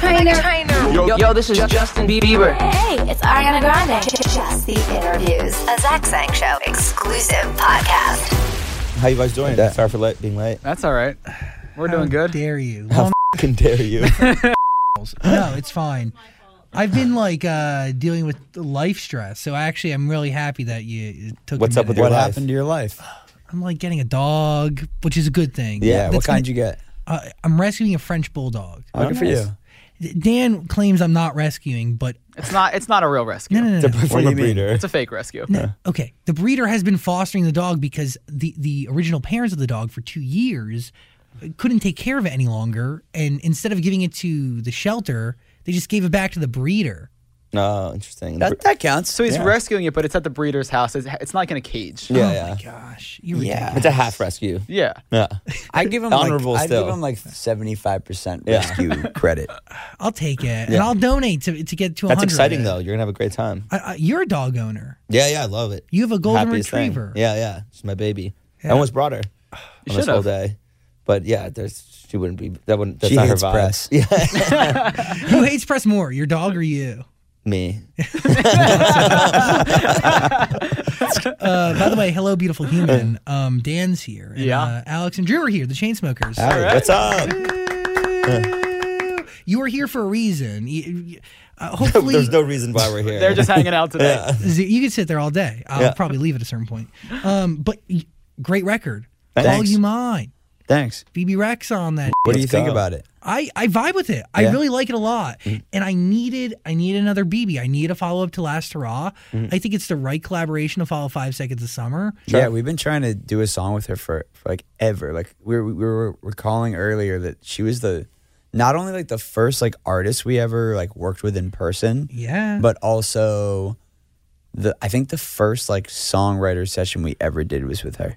Trainer. Yo, yo, this is Justin Bieber. Hey, it's Ariana Grande. Just the interviews. A Zach Sang Show exclusive podcast. How you guys doing? that? Sorry for late, being late. That's all right. We're How doing good. Dare you? How fucking dare you? no, it's fine. I've been like uh, dealing with life stress, so actually, I'm really happy that you took. What's a up with minute. your What life? happened to your life? I'm like getting a dog, which is a good thing. Yeah, what kind gonna- you get? Uh, I'm rescuing a French bulldog. Oh, good for you. Dan claims I'm not rescuing, but It's not. It's not a real rescue. no, no, no. It's a no. from do a you mean? breeder. It's a fake rescue. No, okay. The breeder has been fostering the dog because the the original parents of the dog for two years couldn't take care of it any longer, and instead of giving it to the shelter, they just gave it back to the breeder. No, interesting. That, that counts. So he's yeah. rescuing it, but it's at the breeder's house. It's, it's not like in a cage. yeah, oh yeah. my gosh, you're Yeah. It's a half rescue. Yeah. Yeah. I give him Honorable like, I still. give him like seventy five percent Yeah. rescue credit. I'll take it, and I'll donate to to get to. That's 100 exciting though. You're gonna have a great time. I, I, you're a dog owner. Yeah, yeah, I love it. You have a golden Happiest thing. retriever. Yeah, yeah. She's my baby. Yeah. I almost brought her You on this should whole have. day. But yeah, there's she wouldn't be that wouldn't that's She not hates her vibe. press. Yeah. Who hates press more, your dog or you? Me. Uh, by the way, hello, beautiful human. Um, Dan's here. And, Yeah. uh, Alex and Drew are here. The Chainsmokers. Howdy, What's up? You are here for a reason. You- you- uh, hopefully, There's no reason why we're here. They're just hanging out today. Yeah. Z- You can sit there all day. I'll Yeah. probably leave at a certain point. Um, but y- great record. Thanks. All you mine. Thanks. Bebe Rexha on that. What do you Let's think go. about it? I, I vibe with it. I Yeah. really like it a lot. Mm-hmm. And I needed I need another BB. I need a follow up to Last Hurrah. Mm-hmm. I think it's the right collaboration to follow Five Seconds of Summer. Yeah, we've been trying to do a song with her for, for like ever. Like we were, we were recalling earlier that she was the not only like the first like artist we ever like worked with in person, Yeah. but also the I think the first like songwriter session we ever did was with her.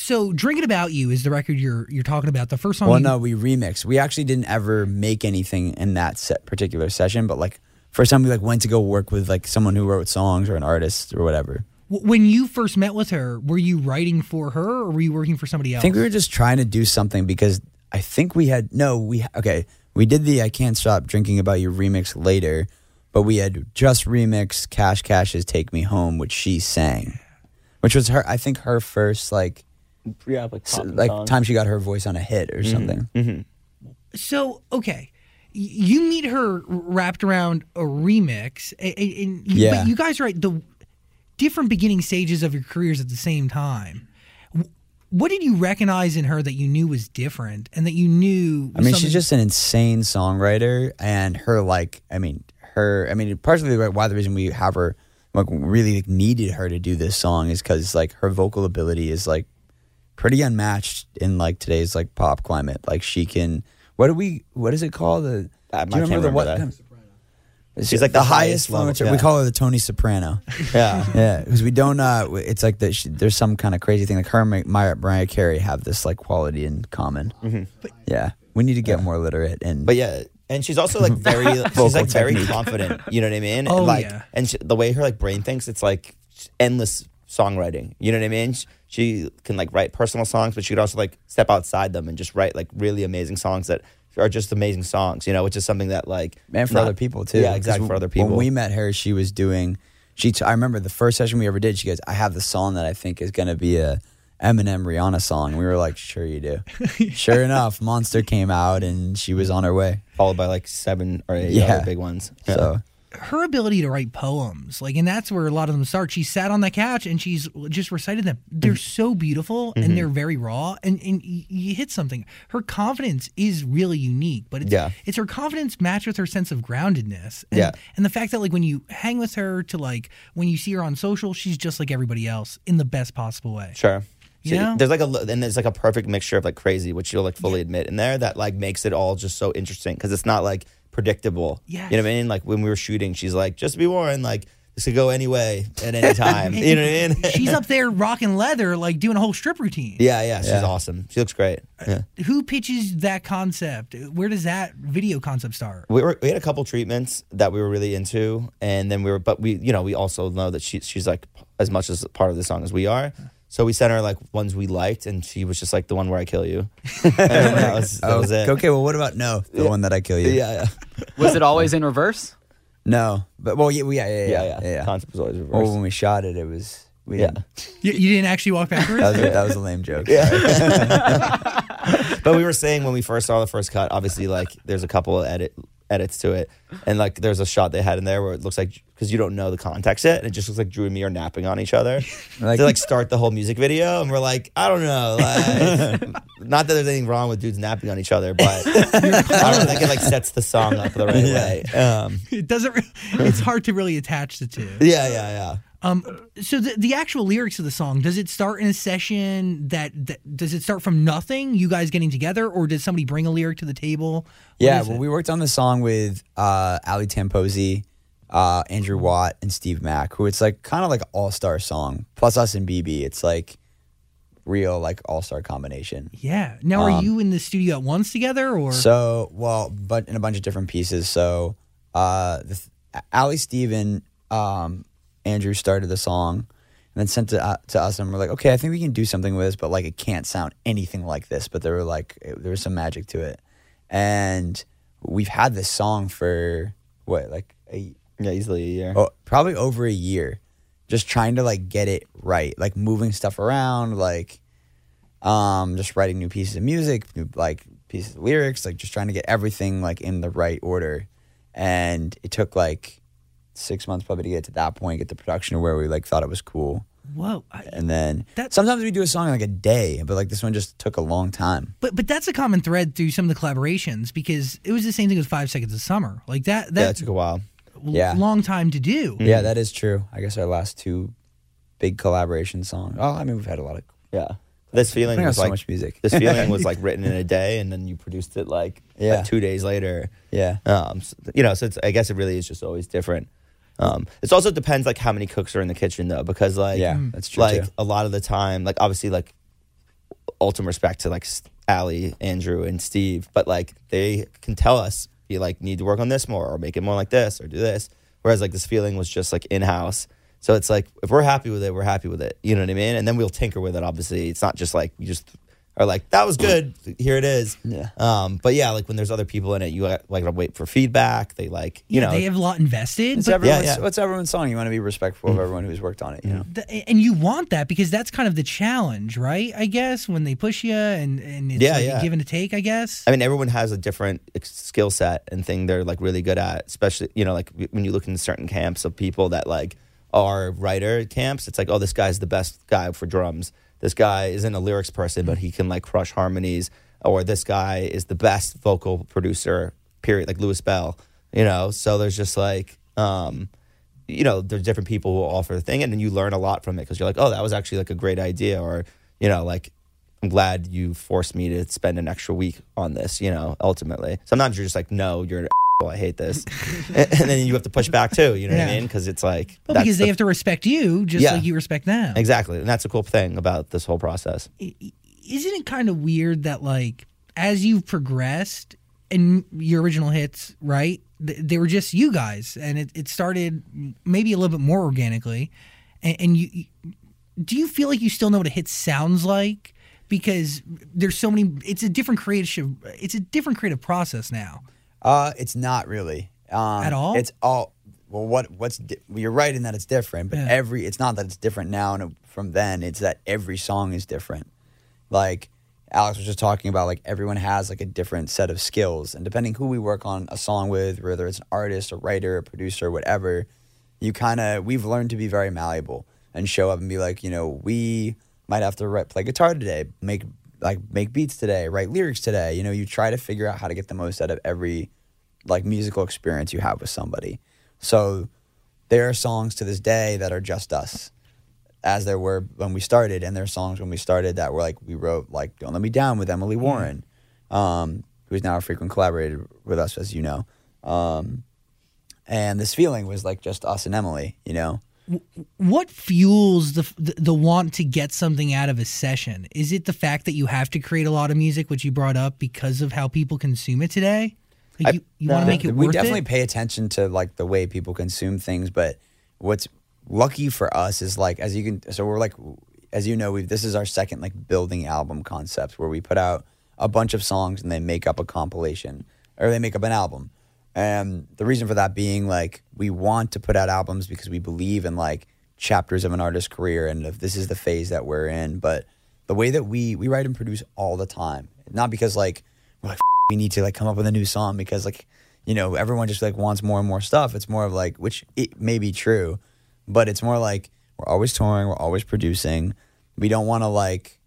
So Drinking About You is the record you're you're talking about. The first song Well, you- no, we remixed. We actually didn't ever make anything in that set particular session, but like first time we like went to go work with like someone who wrote songs or an artist or whatever. W- When you first met with her, were you writing for her or were you working for somebody else? I think we were just trying to do something because I think we had no, we okay, we did the I can't stop drinking about you remix later, but we had just remixed Cash Cash's Take Me Home, which she sang, which was her. I think her first like Yeah, like, s- popping like songs. time she got her voice on a hit or something. Mhm. So okay, you meet her wrapped around a remix, a- a- and you, Yeah. but you guys are at the different beginning stages of your careers at the same time. What did you recognize in her that you knew was different, and that you knew? I mean, something- she's just an insane songwriter, and her like, I mean, her, I mean, partially why the reason we have her, like, really needed her to do this song is because like her vocal ability is like pretty unmatched in like today's like pop climate. Like, she can, what do we, what is it called? The, I do you can't remember, the remember what? that. She's like the, the highest highest level, level. yeah. We call her the Tony Soprano. Yeah. yeah, because we don't. uh It's like that. There's some kind of crazy thing. Like her, and Mariah, Mariah Carey have this like quality in common. Yeah, we need to get more literate and. But yeah, and she's also like very, she's like very confident. You know what I mean? Oh, like, yeah. And she, the way her like brain thinks, it's like endless songwriting. You know what I mean? She, she can like write personal songs, but she could also like step outside them and just write like really amazing songs that are just amazing songs. You know, which is something that like and for not- other people too. Yeah, 'Cause exactly for other people. When we met her, she was doing. She. T- I remember the first session we ever did. She goes, "I have the song that I think is going to be a Eminem Rihanna song." We were like, "Sure you do." sure enough, Monster came out and she was on her way. followed by like seven or eight Yeah. other big ones. Yeah. So her ability to write poems, like, and that's where a lot of them start. She sat on the couch and she's just recited them. They're mm-hmm. so beautiful and mm-hmm. they're very raw, and and you hit something. Her confidence is really unique, but it's Yeah. it's her confidence matched with her sense of groundedness. And, Yeah. and the fact that like when you hang with her to like when you see her on social, she's just like everybody else in the best possible way. Sure. You know? there's like a and there's like a perfect mixture of like crazy, which you'll like fully admit in there that like makes it all just so interesting because it's not like predictable. Yes. You know what I mean? Like when we were shooting, she's like, just be warned, like this could go any way at any time. you know what I mean? She's up there rocking leather, like doing a whole strip routine. yeah, yeah, she's Yeah. awesome. She looks great. Uh, yeah. Who pitches that concept? Where does that video concept start? We were we had a couple treatments that we were really into, and then we were, but we you know we also know that she she's like as much as part of the song as we are. So we sent her like ones we liked, and she was just like the one where I kill you. and that was, that was oh, it. Oh, Okay, well, what about no? The one that I kill you. Yeah, yeah, Was it always in reverse? No, but well, yeah, yeah, yeah, yeah, yeah, yeah. Concept was always Or reversed. when we shot it, it was we Yeah. didn't- You, you didn't actually walk backwards. That was, a, that was a lame joke. Yeah. but we were saying when we first saw the first cut, obviously, like there's a couple of edit edits to it, and like there's a shot they had in there where it looks like because you don't know the context yet, and it just looks like Drew and me are napping on each other. Like- to like start the whole music video, and we're like, I don't know, like, not that there's anything wrong with dudes napping on each other, but I don't think it like sets the song up the right way. Um, it doesn't. re- It's hard to really attach the two. yeah, yeah, yeah. Um, so the, the actual lyrics of the song does it start in a session that, that does it start from nothing? You guys getting together, or did somebody bring a lyric to the table? What Yeah, well, it? we worked on the song with uh, Ali Tamposi, uh, Andrew Watt, and Steve Mac, who it's like kind of like all star song. Plus us and BB, it's like real like all star combination. yeah. Now, are Um, you in the studio at once together, or So, well, but in a bunch of different pieces. So, uh, the Ali, Steven, um, Andrew started the song and then sent it uh, to us, and we're like, okay, I think we can do something with this, but like it can't sound anything like this. But there were like it, there was some magic to it, and we've had this song for what like a, Yeah, easily a year. oh, probably over a year, just trying to like get it right, like moving stuff around, like um, just writing new pieces of music, new like pieces of lyrics, like just trying to get everything like in the right order. And it took like six months probably to get to that point, get the production where we like thought it was cool. whoa? I, And then That- sometimes we do a song in like a day, but like this one just took a long time. but but that's a common thread through some of the collaborations because it was the same thing with Five Seconds of Summer. Like that yeah, that took a while. Yeah. long time to do. Yeah, that is true. I guess our last two big collaboration songs. Oh, I mean, we've had a lot of. Yeah, this feeling We got was so like much music. this feeling was like written in a day, and then you produced it like, Yeah. like two days later. Yeah. Um, so, you know, so it's, I guess it really is just always different. Um, it also depends like how many cooks are in the kitchen though, because like Yeah, that's true, Like too. a lot of the time, like obviously like ultimate respect to like S- Ali, Andrew, and Steve, but like they can tell us you like need to work on this more or make it more like this or do this. Whereas like this feeling was just like in house. So it's like if we're happy with it, we're happy with it. You know what I mean? And then we'll tinker with it. Obviously, it's not just like you just are like that was good. Here it is. Yeah. Um. But yeah, like when there's other people in it, you like like to wait for feedback. They like you Yeah, know they have a lot invested. It's but- everyone's, yeah. What's everyone's song? You want to be respectful of mm-hmm. everyone who's worked on it, you mm-hmm. know? Th- and you want that because that's kind of the challenge, right? I guess when they push you and and it's Yeah, like yeah. a give and a take. I guess. I mean, everyone has a different skill set and thing they're like really good at. Especially, you know, like when you look in certain camps of people that like are writer camps, it's like, oh, this guy's the best guy for drums. This guy isn't a lyrics person, but he can like crush harmonies. Or this guy is the best vocal producer. Period. Like Louis Bell, you know. So there's just like, um, you know, there's different people who offer the thing, and then you learn a lot from it because you're like, oh, that was actually like a great idea, or you know, like I'm glad you forced me to spend an extra week on this, you know, ultimately. Sometimes you're just like, no, you're an I hate this. and, and then you have to push back too, you know what I mean? Because it's like, Well, because they the- have to respect you just Yeah. like you respect them. Exactly. And that's a cool thing about this whole process. Isn't it kind of weird that like as you've progressed and your original hits, right? th- They were just you guys, and it, it started maybe a little bit more organically. And, and you, you- do you feel like you still know what a hit sounds like? Because there's so many. It's a different creative. It's a different creative process now. Uh, it's not really um, At all? It's all well. What what's di- well, you're right in that it's different, but Yeah. every it's not that it's different now and from then. It's that every song is different. Like Alex was just talking about, like everyone has like a different set of skills, and depending who we work on a song with, whether it's an artist, a writer, a producer, whatever, you kind of we've learned to be very malleable and show up and be like, you know, we might have to write, play guitar today, make like make beats today, write lyrics today. You know, you try to figure out how to get the most out of every like musical experience you have with somebody. So there are songs to this day that are just us, as there were when we started, and there are songs when we started that were like we wrote like "Don't Let Me Down" with Emily Warren, um, who is now a frequent collaborator with us, as you know. Um, and this feeling was like just us and Emily, you know. What fuels the, the the want to get something out of a session? Is it the fact that you have to create a lot of music, which you brought up, because of how people consume it today? Like I- you, you want to make it we definitely it. pay attention to like the way people consume things but what's lucky for us is like as you can so we're like as you know, we this is our second like building album concept where we put out a bunch of songs and they make up a compilation or they make up an album. And the reason for that being like we want to put out albums because we believe in like chapters of an artist's career and if this is the phase that we're in. But the way that we we write and produce all the time, not because like we're like we need to like come up with a new song because like you know everyone just like wants more and more stuff. It's more of like which it may be true, but it's more like we're always touring, we're always producing. We don't want to like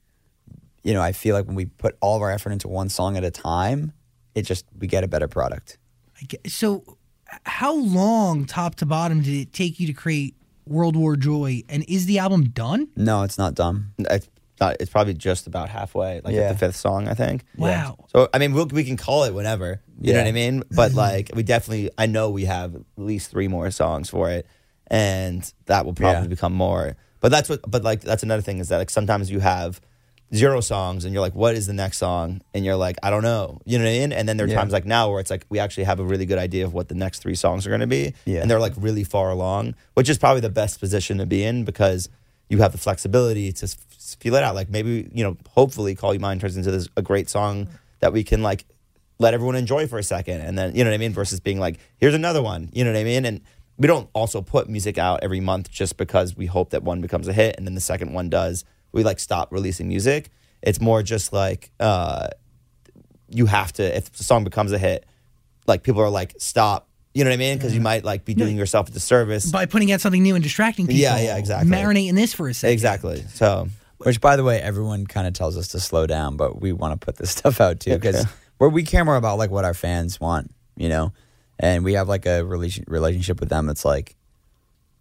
you know, I feel like when we put all of our effort into one song at a time, it just we get a better product. I get- So, how long, top to bottom, did it take you to create World War Joy? And is the album done? No, it's not done. It's not. It's probably just about halfway, like Yeah. at the fifth song, I think. Wow. So I mean, we'll, we can call it whenever. You know what I mean? But like, we definitely. I know we have at least three more songs for it, and that will probably Yeah. become more. But that's what. But like, that's another thing is that like sometimes you have zero songs and you're like, what is the next song? And you're like, I don't know. You know what I mean? And then there are Yeah. times like now where it's like we actually have a really good idea of what the next three songs are going to be, Yeah. and they're like really far along, which is probably the best position to be in because you have the flexibility to s- feel it out. Like maybe you know, hopefully, "Call You Mine" turns into this a great song that we can like let everyone enjoy for a second, and then you know what I mean. Versus being like, "Here's another one," you know what I mean? And we don't also put music out every month just because we hope that one becomes a hit and then the second one does. We like stop releasing music. It's more just like uh, you have to if the song becomes a hit, like people are like, "Stop." You know what I mean? Because you might like be doing yourself a disservice. By putting out something new and distracting people. Yeah, yeah, exactly. Marinate in this for a second. Exactly. So Which, by the way, everyone kind of tells us to slow down, but we want to put this stuff out too because where we care more about like what our fans want, you know, and we have like a relation relationship with them. It's like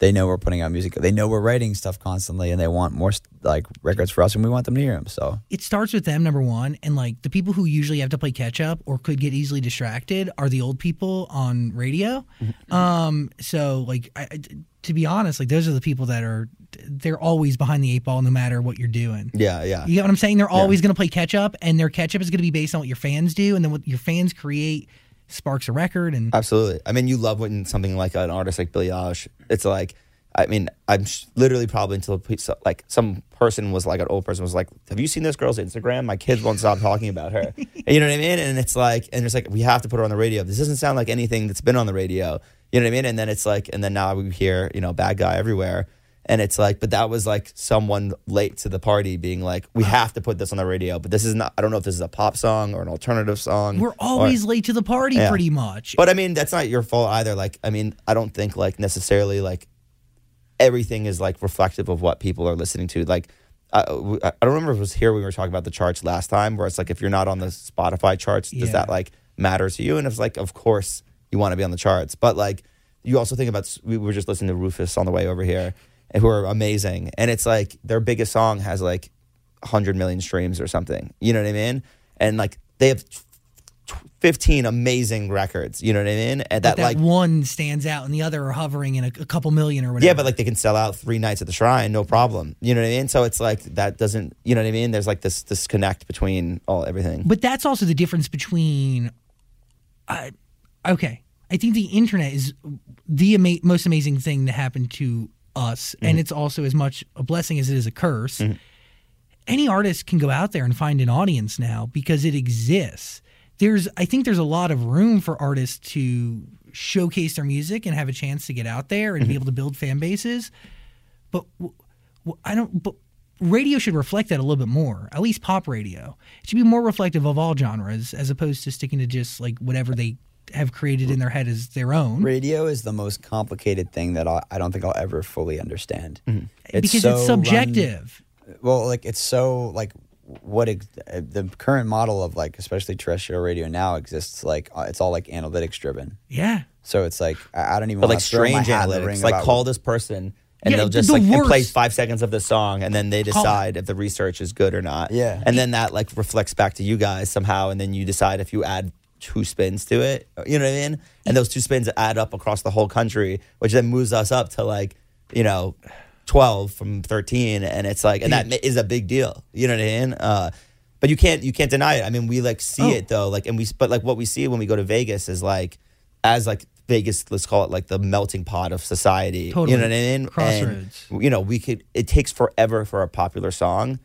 they know we're putting out music, they know we're writing stuff constantly, and they want more like records for us, and we want them to hear them. So It starts with them, number one. And like the people who usually have to play catch up or could get easily distracted are the old people on radio. Mm-hmm. Um, so, like, I, I- to be honest, like those are the people that are, they're always behind the eight ball no matter what you're doing. yeah, yeah. You get what I'm saying? They're always going to play catch up, and their catch up is going to be based on what your fans do, and then what your fans create sparks a record. And Absolutely. I mean, you love when something like an artist like Billie Eilish. It's like, I mean, I'm sh- literally probably until like some person was like an old person was like, "Have you seen this girl's Instagram? My kids won't stop talking about her." you know what I mean? And it's like, and it's like we have to put her on the radio. This doesn't sound like anything that's been on the radio. You know what I mean? And then it's like, and then now we hear, you know, bad guy everywhere. And it's like, but that was like someone late to the party being like, we have to put this on the radio. But this is not, I don't know if this is a pop song or an alternative song. we're or- always late to the party, Yeah. pretty much. but I mean, that's not your fault either. Like, I mean, I don't think like necessarily like everything is like reflective of what people are listening to. Like, I, I don't remember if it was here we were talking about the charts last time, where it's like if you're not on the Spotify charts, does that like matter to you? And it's like, of course you want to be on the charts, but like you also think about we were just listening to Rufus on the way over here, who are amazing, and it's like their biggest song has like 100 million streams or something. You know what I mean? And like they have. 15 amazing records, you know what I mean? And that, that like one stands out, and the other are hovering in a, a couple million or whatever. yeah, but like they can sell out three nights at the shrine, no problem. You know what I mean? So it's like that doesn't, you know what I mean? There's like this disconnect between all everything. But that's also the difference between. Uh, okay, I think the internet is the ama- most amazing thing to happen to us, mm-hmm. and it's also as much a blessing as it is a curse. Mm-hmm. Any artist can go out there and find an audience now because it exists. There's, I think, there's a lot of room for artists to showcase their music and have a chance to get out there and be mm-hmm. able to build fan bases. But w- w- I don't. But radio should reflect that a little bit more. At least pop radio. It should be more reflective of all genres as opposed to sticking to just like whatever they have created in their head as their own. radio is the most complicated thing that I, I don't think I'll ever fully understand. Mm-hmm. because so it's run- subjective. well, like it's so like what ex- uh, the current model of like especially terrestrial radio now exists like uh, it's all like analytics driven. yeah. So it's like I, I don't even But like strange hat in the ring analytics, like about- call this person and Yeah, they'll just the like and play five seconds of the song and then they Call- decide if the research is good or not. Yeah. And then that like reflects back to you guys somehow and then you decide if you add two spins to it. You know what I mean? And those two spins add up across the whole country, which then moves us up to like, you know, 12 from 13 and it's like and that is a big deal you know what i mean uh but you can't you can't deny it i mean we like see Oh. it though like and we but like what we see when we go to vegas is like as like Vegas, let's call it like the melting pot of society. Totally. You know what I mean? Crossroads. And, you know, we could. It takes forever for a popular song,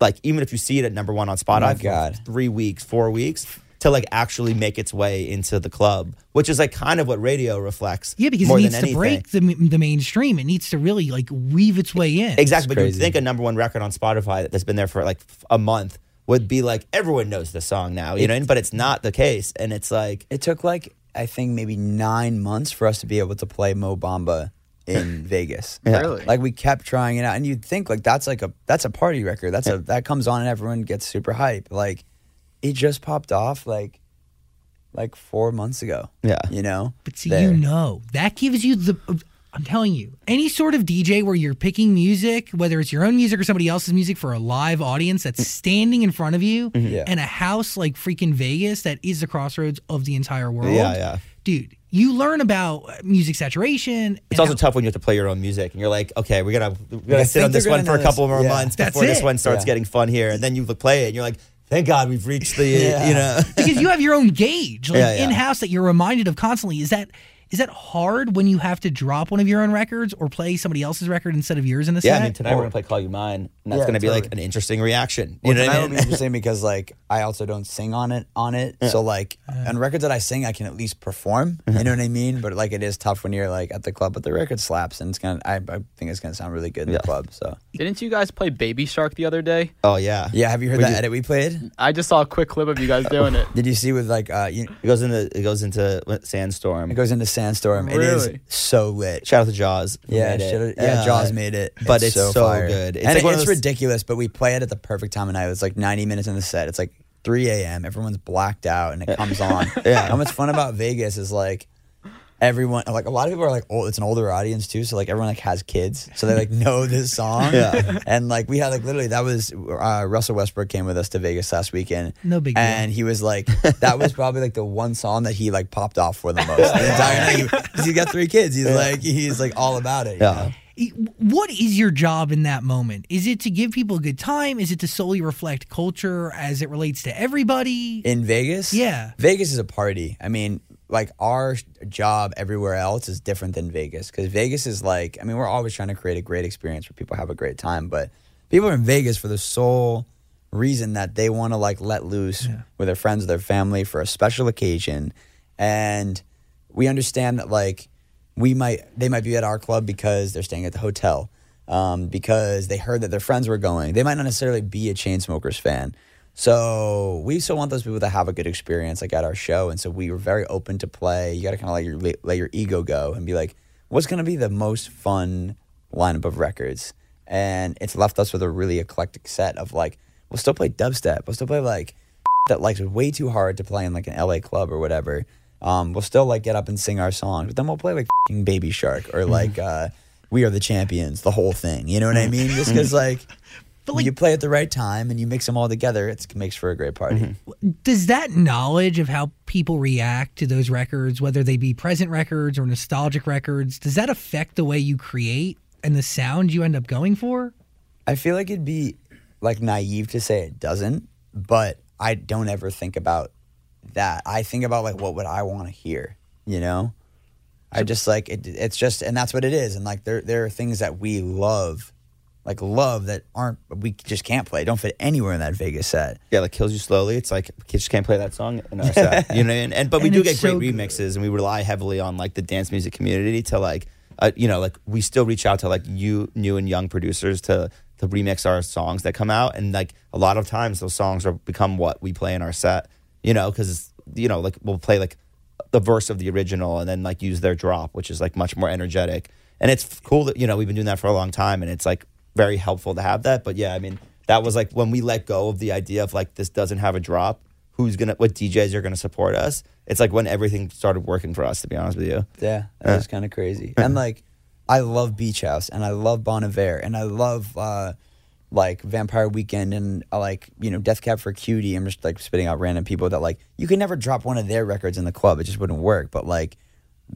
like even if you see it at number one on Spotify, for God. three weeks, four weeks. To like actually make its way into the club, which is like kind of what radio reflects. Yeah, because more it needs to break the, the mainstream. It needs to really like weave its way in. Exactly, but you would think a number one record on Spotify that's been there for like a month would be like everyone knows the song now, you know, but it's not the case, and it's like It took like I think maybe nine months for us to be able to play Mo Bamba in Vegas. Yeah. Really? Like we kept trying it out, and you'd think like that's like a that's a party record. That's a that comes on and everyone gets super hype. Like it just popped off like like four months ago. Yeah. you know. But see, There. you know, that gives you the. I'm telling you, any sort of DJ where you're picking music, whether it's your own music or somebody else's music for a live audience that's mm. standing in front of you, mm-hmm. Yeah. and a house like freaking Vegas that is the crossroads of the entire world. Yeah, yeah. Dude, you learn about music saturation. it's also tough when you have to play your own music, and you're like, okay, we're gonna we're gonna I sit on this one for a couple this- more yeah. months That's before this one starts Yeah. getting fun here, and then you play it, and you're like, thank God we've reached the Yeah. you know. because you have your own gauge like Yeah, yeah. in house that you're reminded of constantly. Is that is that hard when you have to drop one of your own records or play somebody else's record instead of yours in a Yeah, set? I mean tonight we're gonna play "Call You Mine," and that's Yeah, gonna be like an interesting reaction. You Well, know what tonight I will be mean? interesting because like I also don't sing on it on it. So like on records that I sing, I can at least perform. You know what I mean? But like it is tough when you're like at the club, but the record slaps and it's gonna. I, I think it's gonna sound really good in the club. So Didn't you guys play Baby Shark the other day? oh yeah, yeah, have you heard We that do- edit we played? I just saw a quick clip of you guys doing it. Did you see with like uh you, It goes into it goes into Sandstorm. it goes into Sandstorm. It is Really? so lit. Shout out to Jaws. who Yeah, made it. shout out- yeah, Uh, Jaws made it, but it's so fire. good. It's and like one of it's those- ridiculous. But we play it at the perfect time of night. It's like 90 minutes in the set. It's like 3 a.m. Everyone's blacked out, and it comes on. Yeah. And what's fun about Vegas is like everyone, like a lot of people are like, oh, it's an older audience too. So like everyone like has kids, so they like know this song. Yeah. And like we had like literally that was uh, Russell Westbrook came with us to Vegas last weekend. No big deal. And he was like, that was probably like the one song that he like popped off for the most the entire night because he's got three kids. He's like he's like all about it. you Yeah. know? What is your job in that moment? Is it to give people a good time? Is it to solely reflect culture as it relates to everybody? in Vegas. Yeah. Vegas is a party. I mean, like our job everywhere else is different than Vegas because Vegas is like, I mean, we're always trying to create a great experience where people have a great time, but people are in Vegas for the sole reason that they want to like let loose with their friends, their family for a special occasion, and we understand that like we might they might be at our club because they're staying at the hotel um, because they heard that their friends were going. They might not necessarily be a Chainsmokers fan so we still want those people to have a good experience like at our show and so we were very open to play you got to kind of let your let your ego go and be like what's going to be the most fun lineup of records and it's left us with a really eclectic set of like we'll still play dubstep we'll still play like that likes way too hard to play in like an LA club or whatever. Um, we'll still like get up and sing our songs, but then we'll play like fing Baby Shark or like uh, We Are the Champions, the whole thing. You know what I mean? Just because like, But, like- you play at the right time and you mix them all together, it makes for a great party. Mm-hmm. Does that knowledge of how people react to those records, whether they be present records or nostalgic records, does that affect the way you create and the sound you end up going for? I feel like it'd be like naive to say it doesn't, but I don't ever think about that. I think about like what would I want to hear, you know? I just like it, it's just and that's what it is and like there there are things that we love like love that aren't we just can't play don't fit anywhere in that Vegas set. yeah, like kills you slowly. It's like kids just can't play that song in our set. You know, what I mean? and but we And do get great so good. remixes, and we rely heavily on like the dance music community to like, uh, you know, like we still reach out to like you new and young producers to to remix our songs that come out, and like a lot of times those songs are become what we play in our set. You know, because you know, like we'll play like the verse of the original and then like use their drop, which is like much more energetic. And it's cool that you know we've been doing that for a long time, and it's like very helpful to have that. But yeah, I mean that was like when we let go of the idea of like this doesn't have a drop. Who's gonna what DJs are gonna support us? It's like when everything started working for us. To be honest with you, Yeah, that was kind of crazy. And like, I love Beach House, and I love Bon Iver, and I love uh, like Vampire Weekend, and uh, like you know Death Cab for Cutie. I'm just like spitting out random people that like you could never drop one of their records in the club; it just wouldn't work. But like,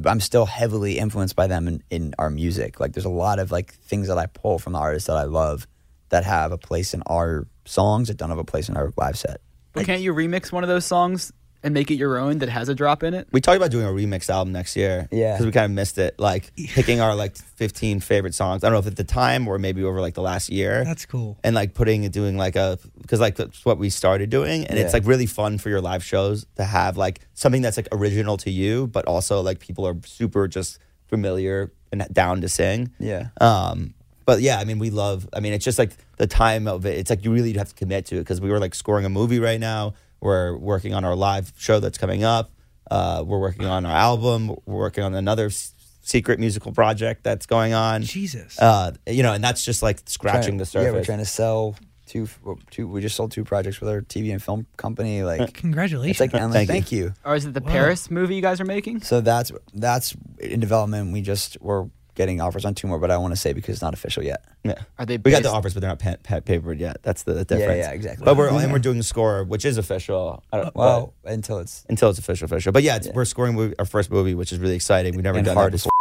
I'm still heavily influenced by them in, in our music. Like, there's a lot of like things that I pull from the artists that I love that have a place in our songs that don't have a place in our live set. But can't you remix one of those songs and make it your own that has a drop in it? We talked about doing a remix album next year. Yeah. Because we kind of missed it. Like picking our like 15 favorite songs. I don't know if at the time or maybe over like the last year. That's cool. and like putting it doing like a because like that's what we started doing and it's like really fun for your live shows to have like something that's like original to you but also like people are super just familiar and down to sing Yeah. um but yeah i mean we love i mean it's just like the time of it it's like you really have to commit to it because we were like scoring a movie right now we're working on our live show that's coming up uh we're working on our album we're working on another s- secret musical project that's going on Jesus. uh you know and that's just like scratching Trying- the surface Yeah, we're trying to sell two. Two. We just sold two projects with our TV and film company. Like Congratulations. it's like endless. Thank Thank, you. Or is it the Wow. Paris movie you guys are making? So that's that's in development. We just we're getting offers on two more, but I want to say because it's not official yet. Yeah. Are they We got the based- offers, but they're not pa- pa- papered yet. That's the difference. yeah, exactly. But we're and we're doing the score, which is official. I don't, Well, until it's until it's official, official. But yeah, it's, Yeah. we're scoring movie, our first movie, which is really exciting. We've never and done hard that as before.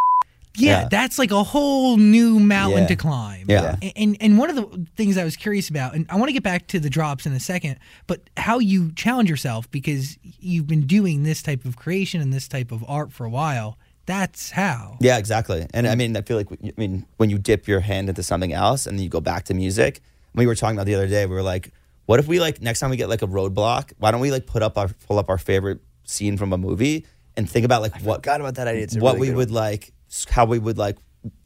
yeah, yeah. that's like a whole new mountain Yeah. to climb. Yeah. A- And and one of the things I was curious about, and I want to get back to the drops in a second, but how you challenge yourself because you've been doing this type of creation and this type of art for a while. That's how. Yeah, exactly. And I mean, I feel like I mean when you dip your hand into something else and then you go back to music. We were talking about the other day. We were like, what if we like next time we get like a roadblock? Why don't we like put up our pull up our favorite scene from a movie and think about like what forgot about that idea. It's a what really we would one. like, how we would like,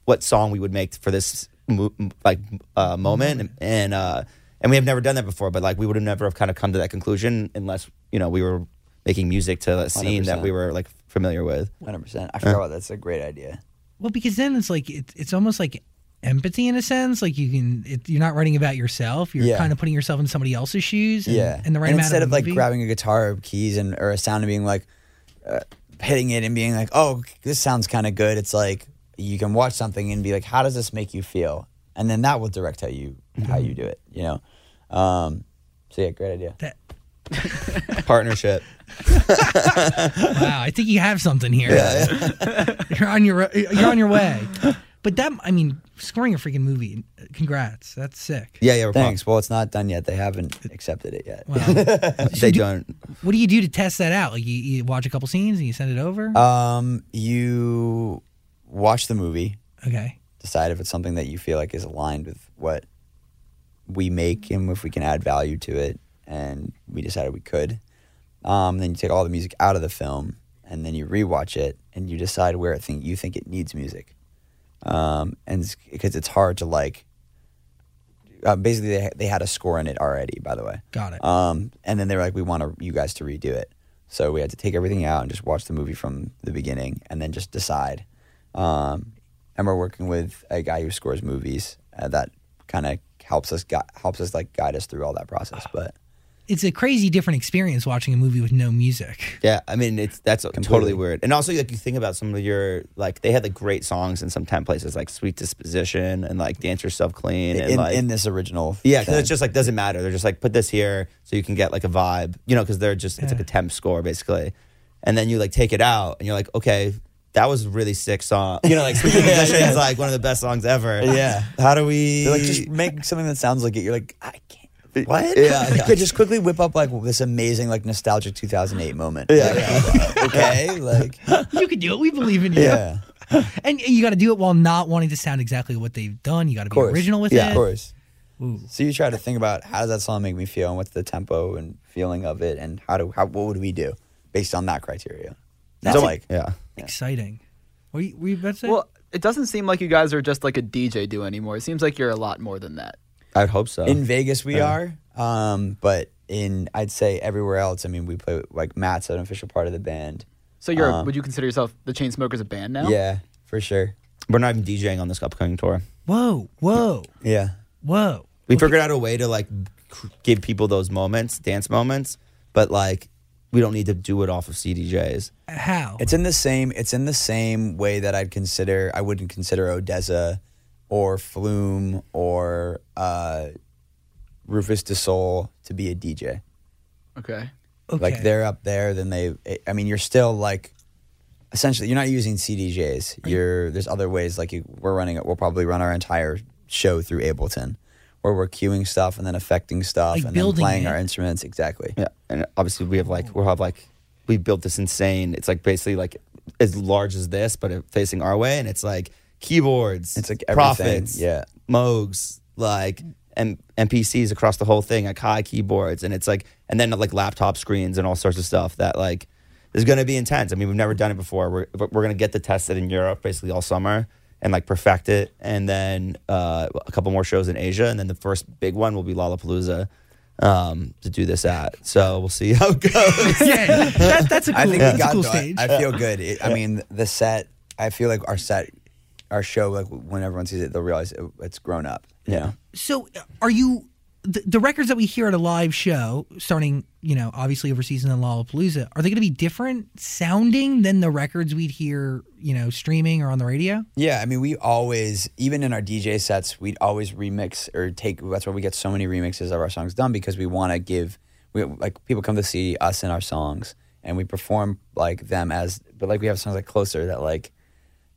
what song we would make for this mo- like uh, moment, and, and uh, and we have never done that before. But like, we would have never have kind of come to that conclusion unless you know we were making music to a scene that 100%. we were like familiar with. Hundred percent. I forgot about that. That's a great idea. Well, because then it's like it, it's almost like empathy in a sense. Like you can, it, you're not writing about yourself. You're Yeah. kind of putting yourself in somebody else's shoes. And, yeah. and the right and amount instead of, of, like movie. grabbing a guitar keys and or a sound and being like uh, hitting it and being like, oh, this sounds kind of good. It's like you can watch something and be like, how does this make you feel? And then that will direct how you how you do it. You know. Um, so yeah, great idea. That, Partnership. wow, I think you have something here. you're on your you're on your way. But that, I mean, scoring a freaking movie. Congrats, that's sick. Yeah, yeah. We're Thanks. Well, it's not done yet. They haven't accepted it yet. Wow. pumped. They don't. what do you do to test that out? Like you, you watch a couple scenes and you send it over. Um, you watch the movie, okay. decide if it's something that you feel like is aligned with what we make and if we can add value to it. And we decided we could. Um, then you take all the music out of the film, and then you rewatch it, and you decide where it think you think it needs music. Um, and because it's hard to like, uh, basically they they had a score in it already. By the way, Got it. um, and then they were like, we want to, you guys to redo it. So we had to take everything out and just watch the movie from the beginning and then just decide. Um, and we're working with a guy who scores movies uh, that kind of helps us gu- helps us like guide us through all that process. But It's a crazy different experience watching a movie with no music. Yeah, I mean it's that's totally weird. And also like you think about some of your like they had like great songs in some temp places like Sweet Disposition and like Dance Yourself Clean and in, like in this original, yeah, because thing. it's just like doesn't matter. They're just like put this here so you can get like a vibe, you know, because they're just it's like a temp score basically, and then you like take it out and you're like okay. That was a really sick song. You know, like Sweet Disposition is like one of the best songs ever. Yeah. How do we They're like just make something that sounds like it. You're like, I can't. What? Yeah, You yeah. could just quickly whip up like this amazing like nostalgic 2008 moment. Yeah, Like, okay, like You can do it. We believe in you. yeah, And you got to do it while not wanting to sound exactly what they've done. You got to be course. original with Yeah, it. Yeah, of course. Ooh. So you try to think about how does that song make me feel, and what's the tempo and feeling of it, and how do how what would we do based on that criteria? That's So, like yeah. Exciting. Were you, were you about to say? Well, it doesn't seem like you guys are just like a DJ do anymore. It seems like you're a lot more than that. I'd hope so. in Vegas we Yeah. are, um, but in I'd say everywhere else. I mean, we play like Matt's an official part of the band. So you're Uh, would you consider yourself the Chainsmokers a band now? Yeah, for sure. We're not even DJing on this upcoming tour. whoa, whoa, Yeah. whoa. We figured out a way to like give people those moments, dance moments, but like we don't need to do it off of CDJs. How? It's in the same. It's in the same way that I'd consider. I wouldn't consider ODESZA or Flume or uh, Rufus Du Sol to be a DJ. Okay. okay. Like they're up there, then they. I mean, you're still like. Essentially, you're not using CDJs. You're there's other ways. Like you, we're running. it. We'll probably run our entire show through Ableton, where we're queuing stuff and then affecting stuff Like and then playing it. our instruments. Exactly. Yeah, and obviously we have like we'll have like we built this insane. It's like basically like as large as this, but facing our way, and it's like keyboards. It's like everything, profits. yeah. Moogs like M- MPCs across the whole thing, like high keyboards, and it's like and then like laptop screens and all sorts of stuff that like is going to be intense. I mean, we've never done it before. We're we're going to get to test it in Europe basically all summer and like perfect it, and then uh, a couple more shows in Asia, and then the first big one will be Lollapalooza. Um, to do this at, so we'll see how it goes. yeah, that, that's a cool, I think that's we a got cool to it. stage. I feel good. It, I mean, the set. I feel like our set, our show. Like when everyone sees it, they'll realize it, it's grown up. you Yeah. know? So, uh, are you the, the records that we hear at a live show, starting you know obviously overseas and then Lollapalooza, are they going to be different sounding than the records we'd hear you know streaming or on the radio? Yeah, I mean, we always, even in our DJ sets, we'd always remix or take. That's why we get so many remixes of our songs done because we want to give. We like people come to see us and our songs, and we perform like them as. But like we have songs like "Closer" that like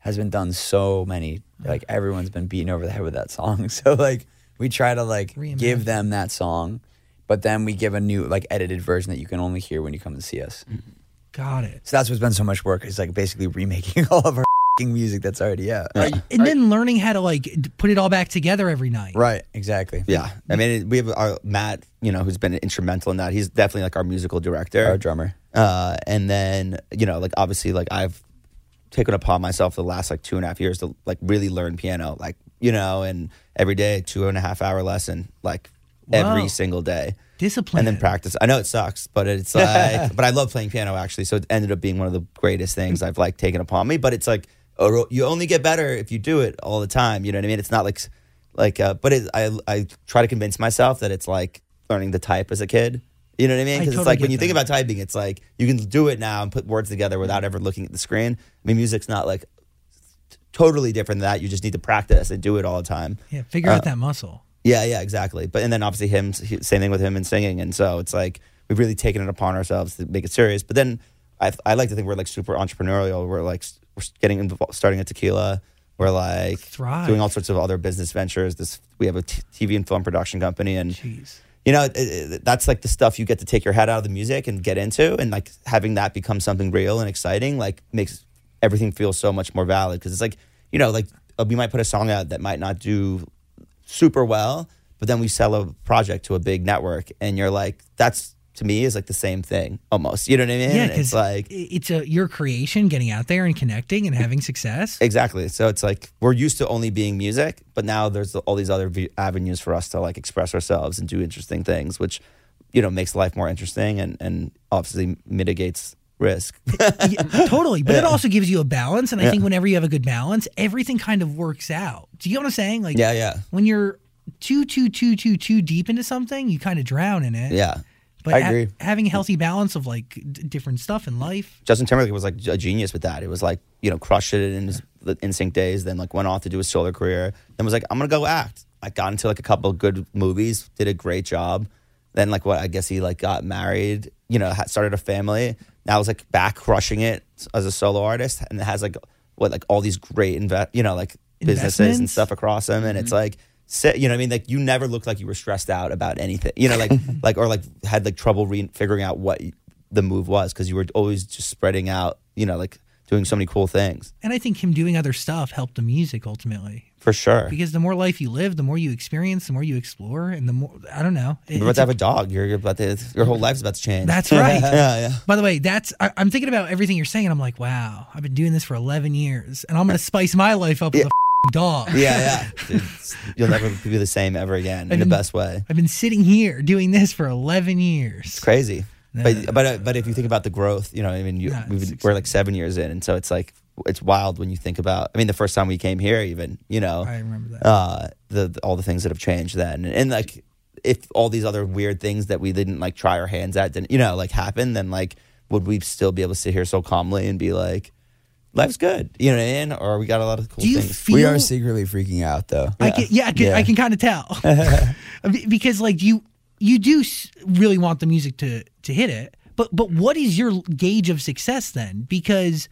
has been done so many. Like everyone's been beaten over the head with that song. So like we try to like Reimagine. give them that song, but then we give a new like edited version that you can only hear when you come to see us. Got it. So that's what's been so much work is like basically remaking all of our music that's already out. And then learning how to like put it all back together every night. Right, exactly. Yeah, I mean, it, we have our Matt, you know, who's been instrumental in that. He's definitely like our musical director, Our drummer. Uh, and then you know, like obviously, like I've taken upon myself the last like two and a half years to like really learn piano, like you know, and every day two and a half hour lesson, like every single day, Discipline. and then practice. I know it sucks, but it's like, but I love playing piano actually. So it ended up being one of the greatest things I've like taken upon me. But it's like oh, you only get better if you do it all the time. You know what I mean? It's not like like, uh, but it, I I try to convince myself that it's like learning to type as a kid. You know what I mean? Because totally it's like when you think about typing, it's like you can do it now and put words together without ever looking at the screen. I mean, music's not like totally different than that. You just need to practice and do it all the time. yeah, figure Uh, out that muscle. Yeah, yeah, exactly. But and then obviously him, same thing with him and singing, and so it's like we've really taken it upon ourselves to make it serious. But then I, I like to think we're like super entrepreneurial. We're like we're getting involved, starting a tequila. We're like Thrive. doing all sorts of other business ventures. This we have a t- TV and film production company, and Jeez. You know that's like the stuff you get to take your head out of the music and get into, and like having that become something real and exciting, like makes everything feel so much more valid. Because it's like you know, like uh, we might put a song out that might not do super well, but then we sell a project to a big network, and you're like, that's to me is like the same thing almost. You know what I mean? Yeah, because it's like it's a your creation, getting out there and connecting and having success. exactly. So it's like we're used to only being music, but now there's all these other avenues for us to like express ourselves and do interesting things, which you know makes life more interesting and and obviously mitigates risk. Yeah, totally. But it also gives you a balance. And I think whenever you have a good balance, everything kind of works out. Do you know what I'm saying? Like, yeah, yeah, when you're too, too, too, too, too deep into something, you kind of drown in it. yeah. But I ha- agree. having a healthy balance of like d- different stuff in life. Justin Timberlake was like a genius with that. It was like you know crushed it in his the NSYNC days, then like went off to do a solo career. Then was like I'm gonna go act. I got into like a couple of good movies, did a great job. Then like what I guess he like got married. You know, started a family. Now was like back crushing it as a solo artist, and it has like what like all these great invest you know like businesses and stuff across him, and it's mm-hmm. like. Sit- You know what I mean? Like you never looked like you were stressed out about anything. You know, like like or like had like trouble re- figuring out what the move was because you were always just spreading out. You know, like doing so many cool things And I think him doing other stuff helped the music ultimately. for sure. Because the more life you live, the more you experience, the more you explore, and the more, I don't know. It- You're about to have a dog. You're you're about to. Your whole life's about to change. That's right. yeah, yeah. By the way, that's I, I'm thinking about everything you're saying, and I'm like, wow, I've been doing this for 11 years, and I'm gonna spice my life up with a f***ing dog. Yeah, yeah. It's- you'll never be the same ever again in the best way. I've been sitting here doing this for 11 years. It's crazy. But but uh, but if you think about the growth, you know, I mean, you, we're like seven years in, and so it's like it's wild when you think about. I mean, the first time we came here, even you know, I remember that. uh, the, the- all the things that have changed then, and, like if all these other weird things that we didn't like try our hands at didn't you know like happen, then like would we still be able to sit here so calmly and be like, life's good, you know what I mean? Or we got a lot of cool Do you things. feel? We are secretly freaking out though. I can, yeah, I can, Yeah. I can kind of tell because like you, you do really want the music to to hit it, but but what is your gauge of success then? Because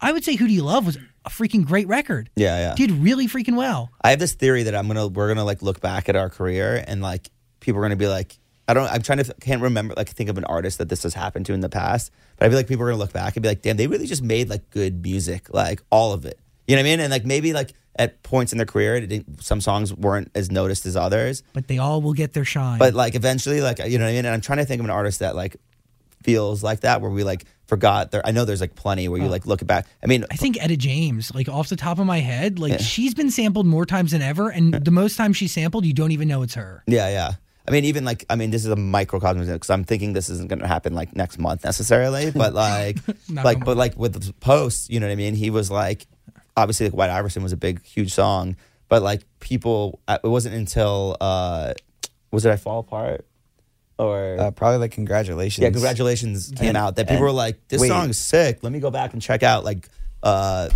I would say "Who Do You Love" was a freaking great record. yeah, yeah. Did really freaking well. I have this theory that I'm gonna we're gonna like look back at our career and like people are gonna be like I don't. I'm trying to can't remember like think of an artist that this has happened to in the past. But I feel like people are gonna look back and be like, damn, they really just made like good music, like all of it. You know what I mean? And like maybe like at points in their career, it didn't, some songs weren't as noticed as others. But they all will get their shine. But like eventually, like you know what I mean. And I'm trying to think of an artist that like feels like that, where we like forgot. There, I know there's like plenty where you like look back. I mean, I think Etta James, like off the top of my head, like she's been sampled more times than ever, and the most times she's sampled, you don't even know it's her. Yeah, yeah. I mean, even like, I mean, this is a microcosm because I'm thinking this isn't going to happen like next month necessarily, but like, like, but like with the post, you know what I mean? He was like, obviously, like White Iverson was a big, huge song, but like people, uh, it wasn't until, uh, was it I Fall Apart? Or, Uh, probably like congratulations. yeah, congratulations came And- out that people were like, this wait. song is sick. Let me go back and check out like, uh,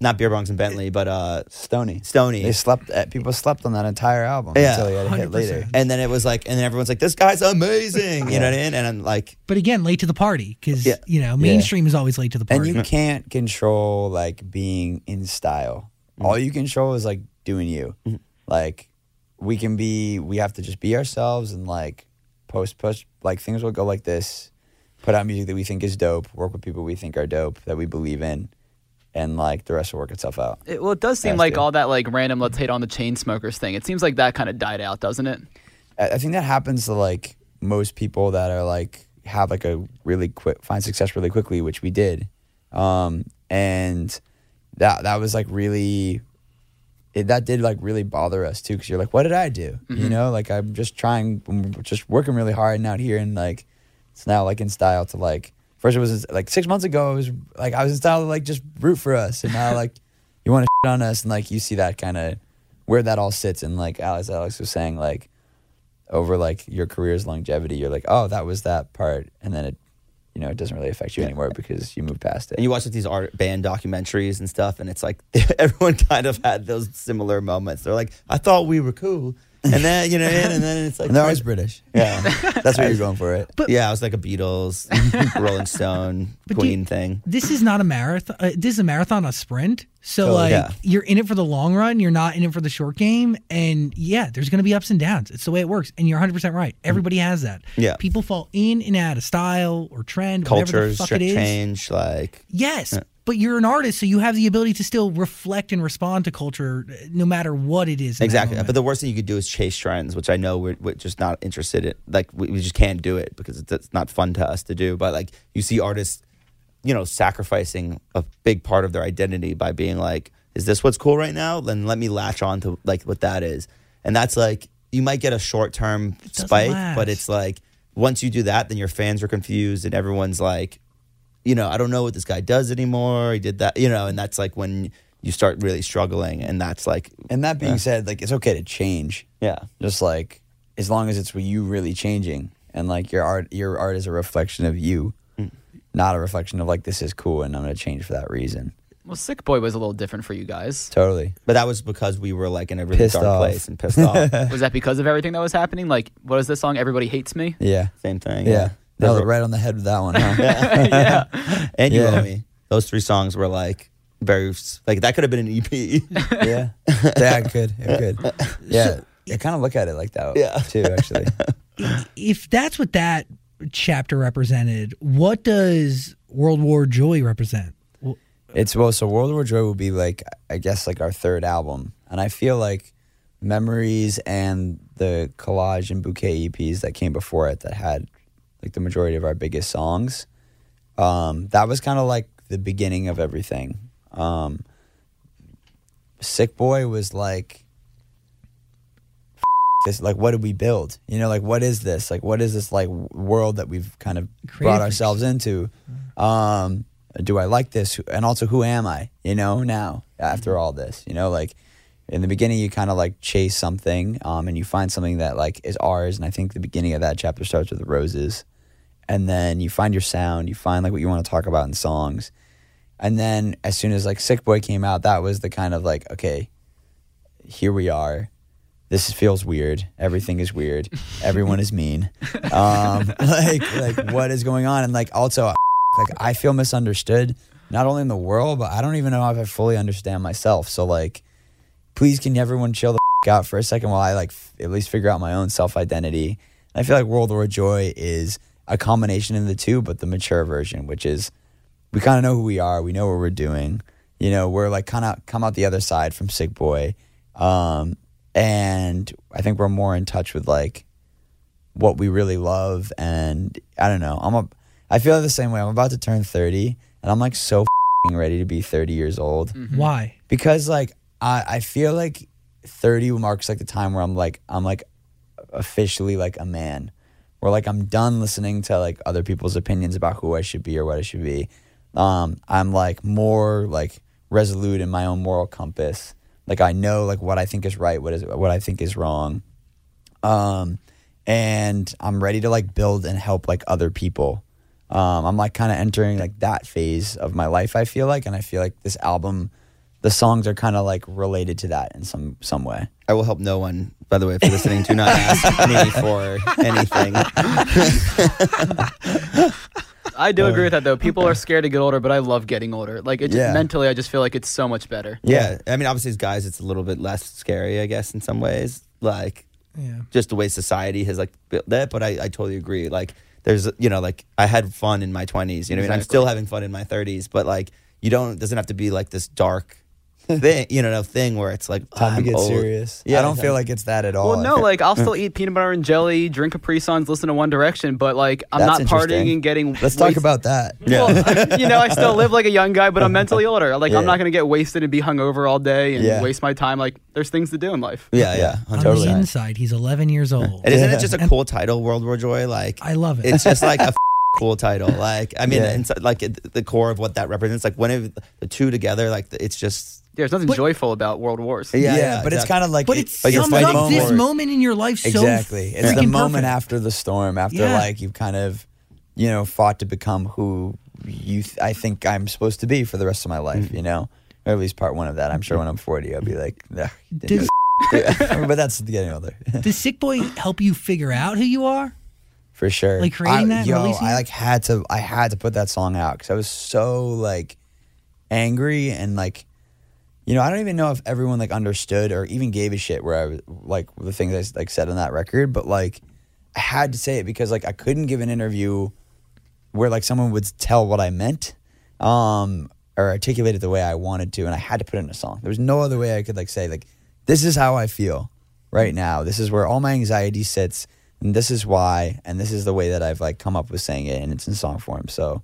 not Beer Bongs and Bentley, but uh, Stony. Stony. They slept. uh, People slept on that entire album Yeah. until he had a hit 100%. later. and then it was like, and then everyone's like, this guy's amazing. You know what I mean? And I'm like, But again, late to the party because Yeah. you know mainstream is always late to the party. And you can't control like being in style. Mm-hmm. All you control is like doing you. Like we can be. We have to just be ourselves and like post push. Like things will go like this. Put out music that we think is dope. Work with people we think are dope that we believe in, and like the rest will work itself out. It, well, it does seem like all that like random let's hate on the Chainsmokers thing. It seems like that kind of died out, doesn't it? I I think that happens to like most people that are like have like a really quick find success really quickly, which we did, um, and that that was like really. It, that did like really bother us too, because you're like, what did I do? You know, like I'm just trying, I'm just working really hard and out here, and like it's now like in style to like. First it was like six months ago, it was like I was in style to like just root for us, and now like you want to shit on us, and like you see that kind of where that all sits, and like Alex Alex was saying, like over like your career's longevity, you're like, oh, that was that part, and then it, you know, it doesn't really affect you anymore because you move past it. and you watch like, these art band documentaries and stuff, and it's like everyone kind of had those similar moments. They're like, I thought we were cool, and then you know, and then it's like, and they're always British. yeah, That's what you're going for, right? yeah. It was like a Beatles, Rolling Stone, But do Queen you- thing. this is not a marathon. Uh, this is a marathon, a sprint. So Totally, like yeah. you're in it for the long run. You're not in it for the short game. And yeah, there's going to be ups and downs. It's the way it works. And you're 100 percent right. Everybody has that. Yeah. People fall in and out of style or trend, whatever the Cultures fuck ch- it is. change, like Yes. But you're an artist, so you have the ability to still reflect and respond to culture, uh, no matter what it is. exactly. But the worst thing you could do is chase trends, which I know we're, we're just not interested in. Like we, we just can't do it because it's, it's not fun to us to do. But like you see artists, you know, sacrificing a big part of their identity by being like, "Is this what's cool right now?" Then let me latch on to like what that is, and that's like you might get a short term spike, last. but it's like once you do that, then your fans are confused and everyone's like, you know, I don't know what this guy does anymore. He did that, you know, and that's like when you start really struggling, and that's like, And that being Yeah. said, like it's okay to change. yeah. Just like as long as it's with you really changing, and like your art, your art is a reflection of you, mm. not a reflection of like this is cool and I'm gonna change for that reason. Well, Sick Boy was a little different for you guys. Totally. But that was because we were like in a really Pissed dark off. place and pissed off. Was that because of everything that was happening? Like, what is this song? Everybody hates me. Yeah. Same thing. Yeah. Those No, were- right on the head with that one. Huh? yeah. And you Yeah. owe me. Those three songs were like very like that could have been an EP. yeah. Yeah, it could. It could. Yeah. I kind of look at it like that Yeah. too, actually. if that's what that chapter represented, what does World War Joy represent? It's well, so World War Joy will be like I guess like our third album, and I feel like Memories and the collage and bouquet EPs that came before it that had like the majority of our biggest songs. Um, that was kind of like the beginning of everything. Um, Sick Boy was like this like what did we build? You know like what is this? Like what is this like world that we've kind of brought ourselves into? Um do i like this? And also who am i you know now after all this? You know like in the beginning you kind of like chase something um and you find something that like is ours and i think the beginning of that chapter starts with the roses and then you find your sound you find like what you want to talk about in songs. And then as soon as like sick boy came out that was the kind of like okay here we are. This feels weird. Everything is weird. Everyone is mean. Um like like what is going on? And like also like i feel misunderstood not only in the world but i don't even know if i fully understand myself. So like please can everyone chill the out for a second while i like f- at least figure out my own self identity I feel like World War Joy is a combination of the two, but the mature version, which is we kind of know who we are, we know what we're doing. You know, we're like kind of come out the other side from Sick Boy, um, and I think we're more in touch with like what we really love. And I don't know, I'm a, I feel the same way. I'm about to turn 30, and I'm like so fing ready to be 30 years old Why? because like I, I feel like 30 marks like the time where I'm like I'm like officially like a man where like I'm done listening to like other people's opinions about who I should be or what I should be um I'm like more like resolute in my own moral compass like I know like what I think is right what is what I think is wrong um and I'm ready to like build and help like other people um, I'm like kind of entering like that phase of my life. I feel like, and I feel like this album, the songs are kind of like related to that in some some way. I will help no one. By the way, if you're listening, do not ask me for anything. I do agree with that though. People are scared to get older, but I love getting older. Like it just, Yeah. mentally, I just feel like it's so much better. Yeah, I mean, obviously, as guys, it's a little bit less scary, I guess, in some ways. Like, Yeah. just the way society has like built that. But I, I totally agree. Like, there's, you know, like I had fun in my 20s. You know, what I mean, I'm Exactly. still having fun in my 30s. But like, you don't it doesn't have to be like this dark thing, you know, thing where it's like Time I'm to get old. serious. Yeah, I don't feel like it's that at all. Well, no, like I'll still eat peanut butter and jelly, drink Capri Suns, listen to One Direction, but like I'm That's not partying and getting. Let's talk about that. Yeah. Well, I- you know, I still live like a young guy, but I'm mentally older. Like Yeah. I'm not gonna get wasted and be hungover all day and Yeah. waste my time. Like there's things to do in life. Yeah, yeah, Yeah, On 100%. the inside, he's 11 years old. And isn't it just a cool title, World War Joy? Like, I love it. it's just like a cool title. Like, I mean, Yeah. inside, like it, the core of what that represents. Like, when it, the two together, like it's just There's nothing But- joyful about world wars. Yeah, Yeah, yeah, but it's kind of like but it- it Like you're sums fighting up this moment in your life so exactly. It's the moment perfect. after the storm, after Yeah. like you've kind of, you know, fought to become who you th- I think I'm supposed to be for the rest of my life. Mm-hmm. You know, or at least part one of that. I'm sure when I'm 40, I'll be like, "Ugh, didn't Does, but that's getting older. does Sick Boy help you figure out who you are? for sure. Like creating I, that and yo, releasing I like had to. I had to put that song out because I was so like angry and like, you know, I don't even know if everyone like understood or even gave a shit where I was like the things I like said on that record, but like I had to say it because like I couldn't give an interview where like someone would tell what I meant. Um, or articulate it the way I wanted to, and I had to put it in a song. There was no other way I could like say like, "This is how I feel right now. This is where all my anxiety sits, and this is why, and this is the way that I've like come up with saying it, and it's in song form." So,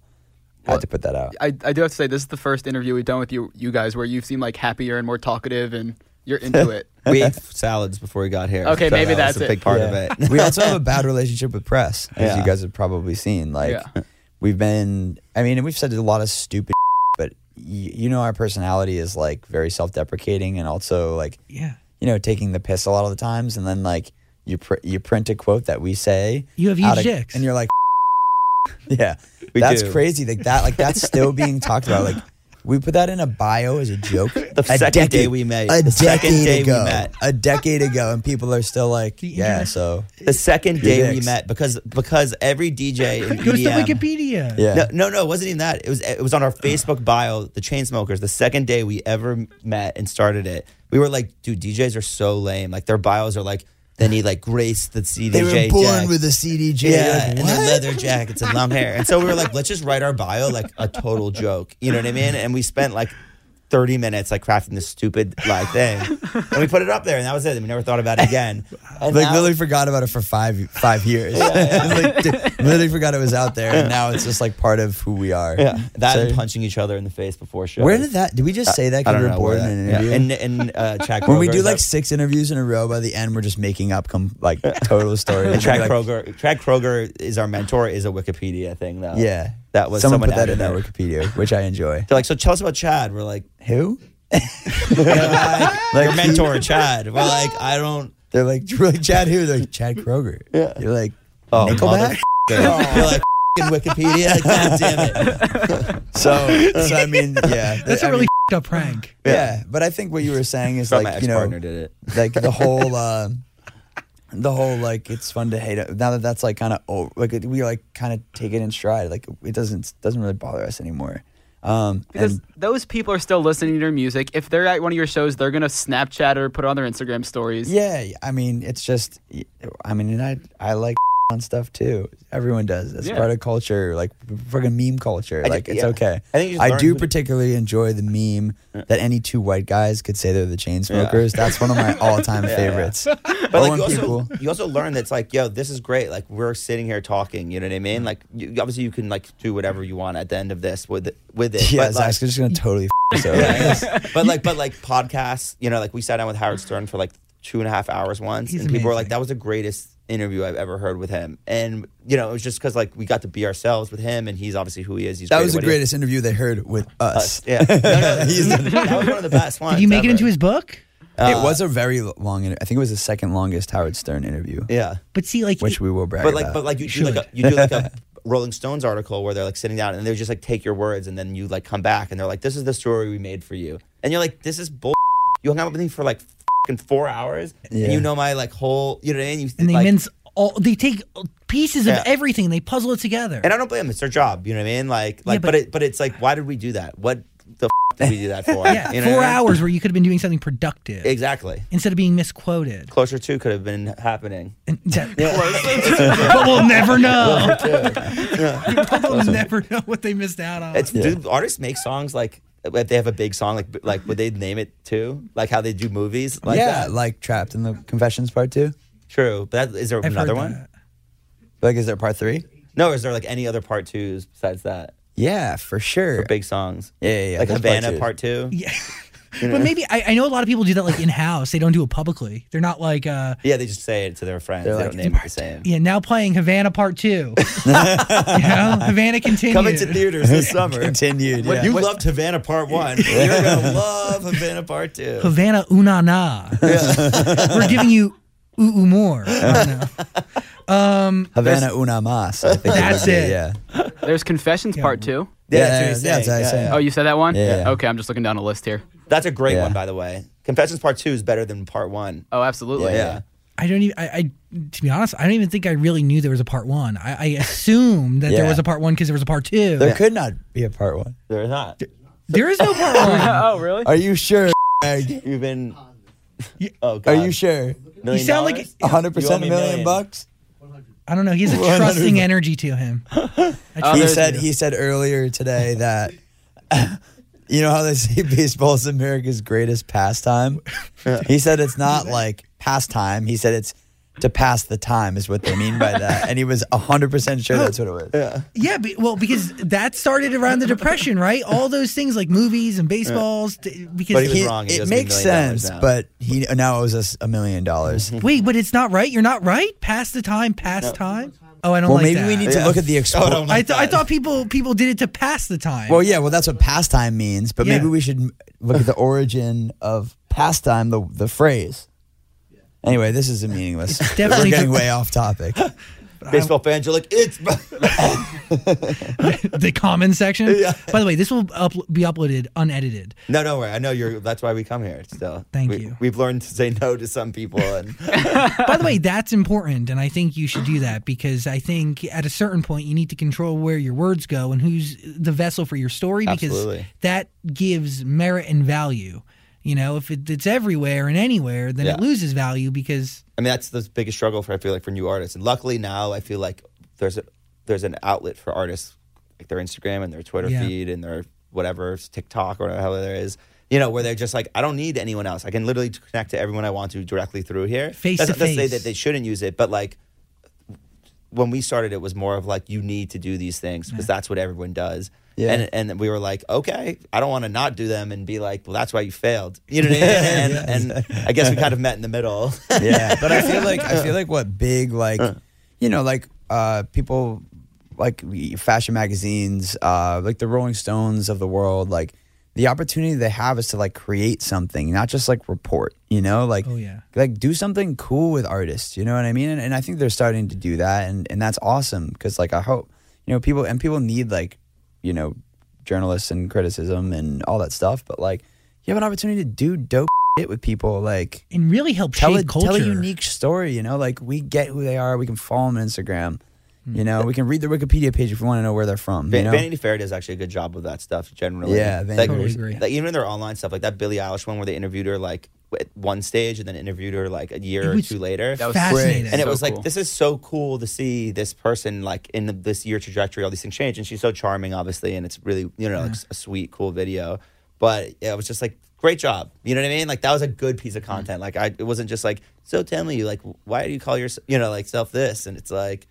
I had to put that out. I, I do have to say this is the first interview we've done with you you guys where you seem like happier and more talkative and you're into it. we ate salads before we got here. Okay, so maybe that that's a it. big part Yeah. of it. we also have a bad relationship with press, as Yeah. you guys have probably seen. Like, Yeah. we've been, I mean, and we've said a lot of stupid, but y- you know, our personality is like very self-deprecating and also like Yeah. you know, taking the piss a lot of the times, and then like you pr- you print a quote that we say, You have out huge dicks. and you're like, yeah, We that's do. crazy. Like that, like that's still being talked about. Like we put that in a bio as a joke. The a second day we met. a The second decade day we ago, met. a decade ago, and people are still like, The yeah. internet- So the second Your day we met because because every DJ in Goes to EDM Wikipedia. yeah, No, no, no, it wasn't even that. It was it was on our Facebook bio, the Chainsmokers. The second day we ever met and started it, we were like, dude, DJs are so lame. Like their bios are like, they he like graced the CDJ. they were born jack. with a CDJ. yeah, Like, and then leather jackets and long hair. And so we were like, let's just write our bio like a total joke. You know what I mean? And we spent like 30 minutes like crafting this stupid like thing. And we put it up there and that was it. And we never thought about it again. And like now- literally forgot about it for five five years. like, dude, literally forgot it was out there, and now it's just like part of who we are. yeah, that So- and punching each other in the face before shows. Where did that? Did we just say that because we know were bored in an interview? Yeah, and and uh, Chad when we do like six interviews in a row, by the end we're just making up com- like total stories. And Chad Like, Kroeger, Chad Kroeger is our mentor. Is a Wikipedia thing though. Yeah, that was someone, someone, put that in added their that. Wikipedia, which I enjoy. They're like, so tell us about Chad. We're like, Who? like your mentor, Chad. We're like, I don't. They're like really Chad who? They're like Chad Kroeger. Yeah. You're like Oh, Nickelback. motherfucker. You're like "F***ing Wikipedia. God damn it. So, so I mean, yeah, That's a a really f***ed up prank. yeah. But I think what you were saying is like you know partner did it. like the whole uh, the whole like it's fun to hate it now that that's like kind of oh like we like kind of take it in stride like it doesn't doesn't really bother us anymore um Because and those people are still listening to your music. If they're at one of your shows, they're gonna Snapchat or put on their Instagram stories. yeah i mean it's just i mean and i i like on stuff too. Everyone does. It's Yeah. part of culture, like fucking meme culture. I like ju- it's yeah. okay. I think you just I learn do who to- particularly enjoy the meme that any two white guys could say they're the Chainsmokers. That's one of my all-time yeah. favorites. But like when you also, people- you also learn that's like, yo, this is great. Like we're sitting here talking. You know what I mean? Mm. Like you, obviously you can like do whatever you want at the end of this with it, with it. yeah, but, like, Zach's just gonna totally. F- so but like, but like podcasts. You know, like we sat down with Howard Stern for like two and a half hours once, He's and people were like, amazing. "That was the greatest interview I've ever heard with him." And you know, it was just because like we got to be ourselves with him, and he's obviously who he is. He's that was the what he is. greatest interview they heard with us. Yeah, no, no, He's the- that was one of the best ones. Did you make it into his book? it uh, was a very long. inter- I think it was the second longest Howard Stern interview, Yeah, But see, like, which we will brag but like, about. but like you do like a, you do like a Rolling Stones article where they're like sitting down and they're just like take your words and then you like come back and they're like, "This is the story we made for you," and you're like, "This is bull." You hung out with me for like fucking four hours, Yeah. and you know my like whole, you know what I mean? You, and they like, mince all. They take pieces of Yeah. everything. They puzzle it together. And I don't blame them. It's their job. You know what I mean? Like, like, but- but, it, but it's like, why did we do that? What the f- did we do that for? yeah, You know four I mean? hours where you could have been doing something productive Exactly. instead of being misquoted. Closer to could have been happening. And that- but we'll never know. we'll never know what they missed out on. It's do artists make songs like if they have a big song like like would they name it too? Like how they do movies? Like yeah, that? like trapped in the confessions part two. true. But that, is there I've another one? Like, is there part three? No, is there like any other part twos besides that Yeah, for sure. for big songs? Yeah, yeah, yeah, Like Havana part Havana two. part two. Yeah. But maybe I, I know a lot of people do that like in house. They don't do it publicly. They're not like uh Yeah, they just say it to their friends. They're they like, don't name it the same. yeah, now playing Havana Part Two. you know, Havana continued. Coming to theaters this summer. Continued. When yeah. you loved Havana Part One, you're gonna love Havana Part Two. Havana Una Na. We're giving you ooh, ooh more. I. Havana una más. I think That's would it. Yeah. There's Confessions Part Two. Yeah, Yeah, that's what yeah, that's what I Yeah, said. yeah. Oh, you said that one? Yeah. Okay, I'm just looking down a list here. That's a great Yeah. one, by the way. Confessions Part Two is better than Part One. Oh, absolutely. Yeah. Yeah. I don't even. I, I to be honest, I don't even think I really knew there was a part one. I, I assumed that there was a part one because there was a part two. There could not be a part one. There's not. there is no part one. oh, really? Are you sure? You've been. Oh God. Are you sure? Million You sound like- dollars? A hundred You owe percent me a million million. bucks? I don't know. He's a 100. trusting energy to him. I he there's- said he said earlier today that you know how they say baseball is America's greatest pastime. he said it's not like pastime. He said it's to pass the time is what they mean by that, and he was hundred percent sure that's what it was. Yeah. Yeah, be, well, because that started around the depression, right? All those things like movies and baseballs. t- because But he was wrong. He it makes a million dollars sense, but he now owes us a million dollars. wait, but it's not right. You're not right. Pass the time. Pass time. Oh, I don't Well, like maybe that. we need to Yeah. look at the Oh, export. don't I, like th- I thought people people did it to pass the time. Well, yeah, well, that's what pastime means, but maybe we should look at the origin of pastime, the the phrase. Anyway, this is a meaningless. definitely- We're getting way off topic. Baseball fans are like, it's. the comment section. Yeah. By the way, this will up- be uploaded unedited. no, no worry. I know you're. That's why we come here. Still, Thank We- you. We've learned to say no to some people, and By the way, that's important, and I think you should do that because I think at a certain point you need to control where your words go and who's the vessel for your story because Absolutely. that gives merit and value. You know, if it, it's everywhere and anywhere, then Yeah. it loses value because I mean that's the biggest struggle for I feel like for new artists. And luckily now I feel like there's a there's an outlet for artists like their Instagram and their Twitter Yeah. feed and their whatever TikTok or whatever there is. You know, where they're just like, I don't need anyone else. I can literally connect to everyone I want to directly through here. Face That's to not to say that they shouldn't use it, but like when we started, it was more of like you need to do these things because that's what everyone does. Yeah. And and we were like, okay, I don't want to not do them and be like, well, that's why you failed. You know what I mean? And, and I guess we kind of met in the middle. yeah, but I feel like I feel like what big like you know like uh people like fashion magazines uh like the Rolling Stones of the world like the opportunity they have is to like create something not just like report you know like Oh, yeah. like do something cool with artists you know what I mean and, and I think they're starting to do that and and that's awesome because like I hope you know people and people need like you know journalists and criticism and all that stuff but like you have an opportunity to do dope shit with people like and really help tell a, shape culture. tell a unique story. You know, like we get who they are. We can follow them on Instagram. Hmm. You know, we can read their Wikipedia page if we want to know where they're from. You Van- know? Vanity Fair does actually a good job of that stuff generally. Yeah, Vanity like, Totally agree. like even in their online stuff, like that Billie Eilish one where they interviewed her like at one stage and then interviewed her like a year or two later. That was Fascinating. great. and it So was like cool. this is so cool to see this person like in the, this year trajectory all these things change and she's so charming obviously and it's really you know like a sweet cool video but yeah, it was just like great job you know what i mean like that was a good piece of Mm. content like i it wasn't just like so tell me you like why do you call yourself you know like self this and it's like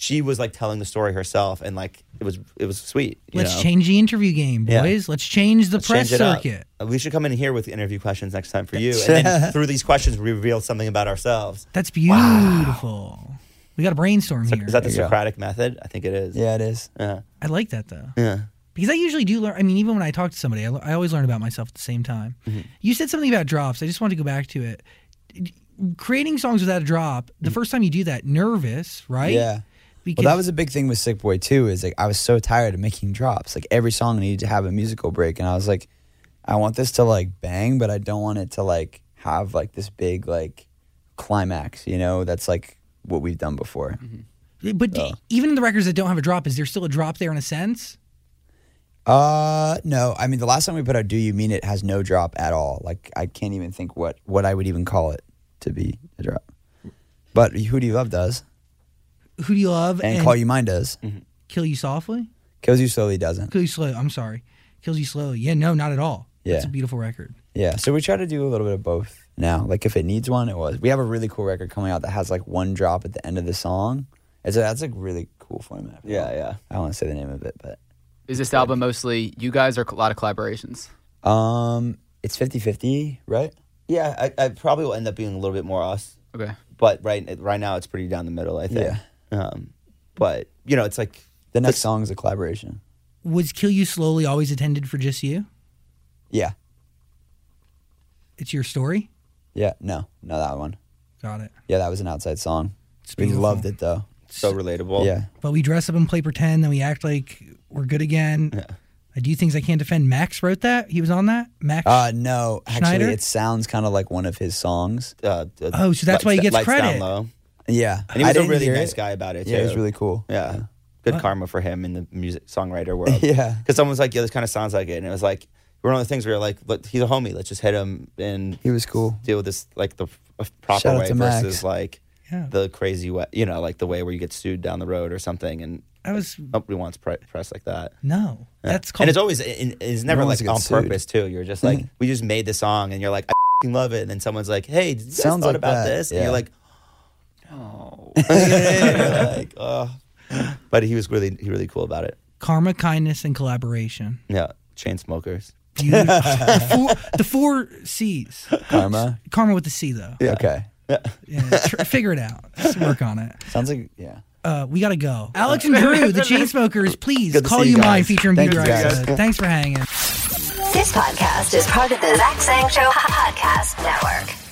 she was like telling the story herself and like it was it was sweet you Let's know? change the interview game, Yeah. boys. Let's change the Let's press change it up. circuit. Uh, We should come in here with interview questions next time for you, and then through these questions, we reveal something about ourselves. That's beautiful. We got a brainstorm here. Is that the There you go. Socratic method? I think it is. Yeah, it is. Yeah. I like that though. Yeah. Because I usually do learn. I mean, even when I talk to somebody, I, I always learn about myself at the same time. Mm-hmm. You said something about drops. I just wanted to go back to it. Creating songs without a drop, the first time you do that, nervous, right? Mm. Yeah. Well, that was a big thing with Sick Boy too. Is like I was so tired of making drops. Like every song needed to have a musical break, and I was like, I want this to like bang, but I don't want it to like have like this big like climax. You know, that's like what we've done before. but d- even in the records that don't have a drop, is there still a drop there in a sense? Uh, no. I mean, the last time we put out "Do You Mean It" has no drop at all. Like I can't even think what what I would even call it to be a drop. But "Who Do You Love" does, Who do you love? and, "Call You Mine" does. kill you softly. "Kills You Slowly" doesn't. Kill you slow. I'm sorry. Kills you slowly. Yeah, no, not at all. Yeah. It's a beautiful record. Yeah, so we try to do a little bit of both now. Like if it needs one, it was. We have a really cool record coming out that has like one drop at the end of the song. It's a, that's a really cool format. Yeah. Yeah. I don't want to say the name of it, but Is this album mostly you guys or a lot of collaborations? um, it's 50-50, right? Yeah. I, I probably will end up being a little bit more us, Okay. but right right now it's pretty down the middle. I think. Yeah. Um, but you know, it's like The next song is a collaboration. Was Kill You Slowly always intended for just you? Yeah, It's your story? yeah, no, no, that one. Got it. Yeah, that was an outside song. It's We beautiful. loved it though. so relatable. Yeah, But we dress up and play pretend, then we act like we're good again. Yeah. I do things I can't defend. Max wrote that. He was on that. Max. uh, no, actually, it sounds kind of like one of his songs. Uh, uh, Oh, so that's why he gets Lights Down credit. Low. Yeah, And he I was a didn't really hear nice it. guy about it too. Yeah, it was really cool. Yeah. Good What? karma for him in the music songwriter world. Yeah. Because someone was like, yeah, this kind of sounds like it. And it was like, one of the things where you're like, look, he's a homie. Let's just hit him and He was cool. deal with this like the proper Shout way to Max. versus like Yeah. the crazy way, you know, like the way where you get sued down the road or something. And I was nobody wants press like that. no. Yeah. That's called. and it's always, it- it's never wants like to get on sued. purpose too. You're just like, mm. we just made the song and you're like, I love it. And then someone's like, hey, did you guys Sounds thought like about that. this? And Yeah. you're like, Oh. like, oh. But he was really, he really cool about it. karma, kindness, and collaboration. Yeah. Chainsmokers. Beautiful. the, four, the four C's. Karma. Karma with the C though. Okay. Yeah, tr- figure it out. Just work on it. Sounds like yeah. Uh, we gotta go. Alex and Drew, the Chainsmokers, please call you you mine guys. featuring Thank Beauty you, guys. Thanks for hanging. This podcast is part of the Zach Sang Show podcast network.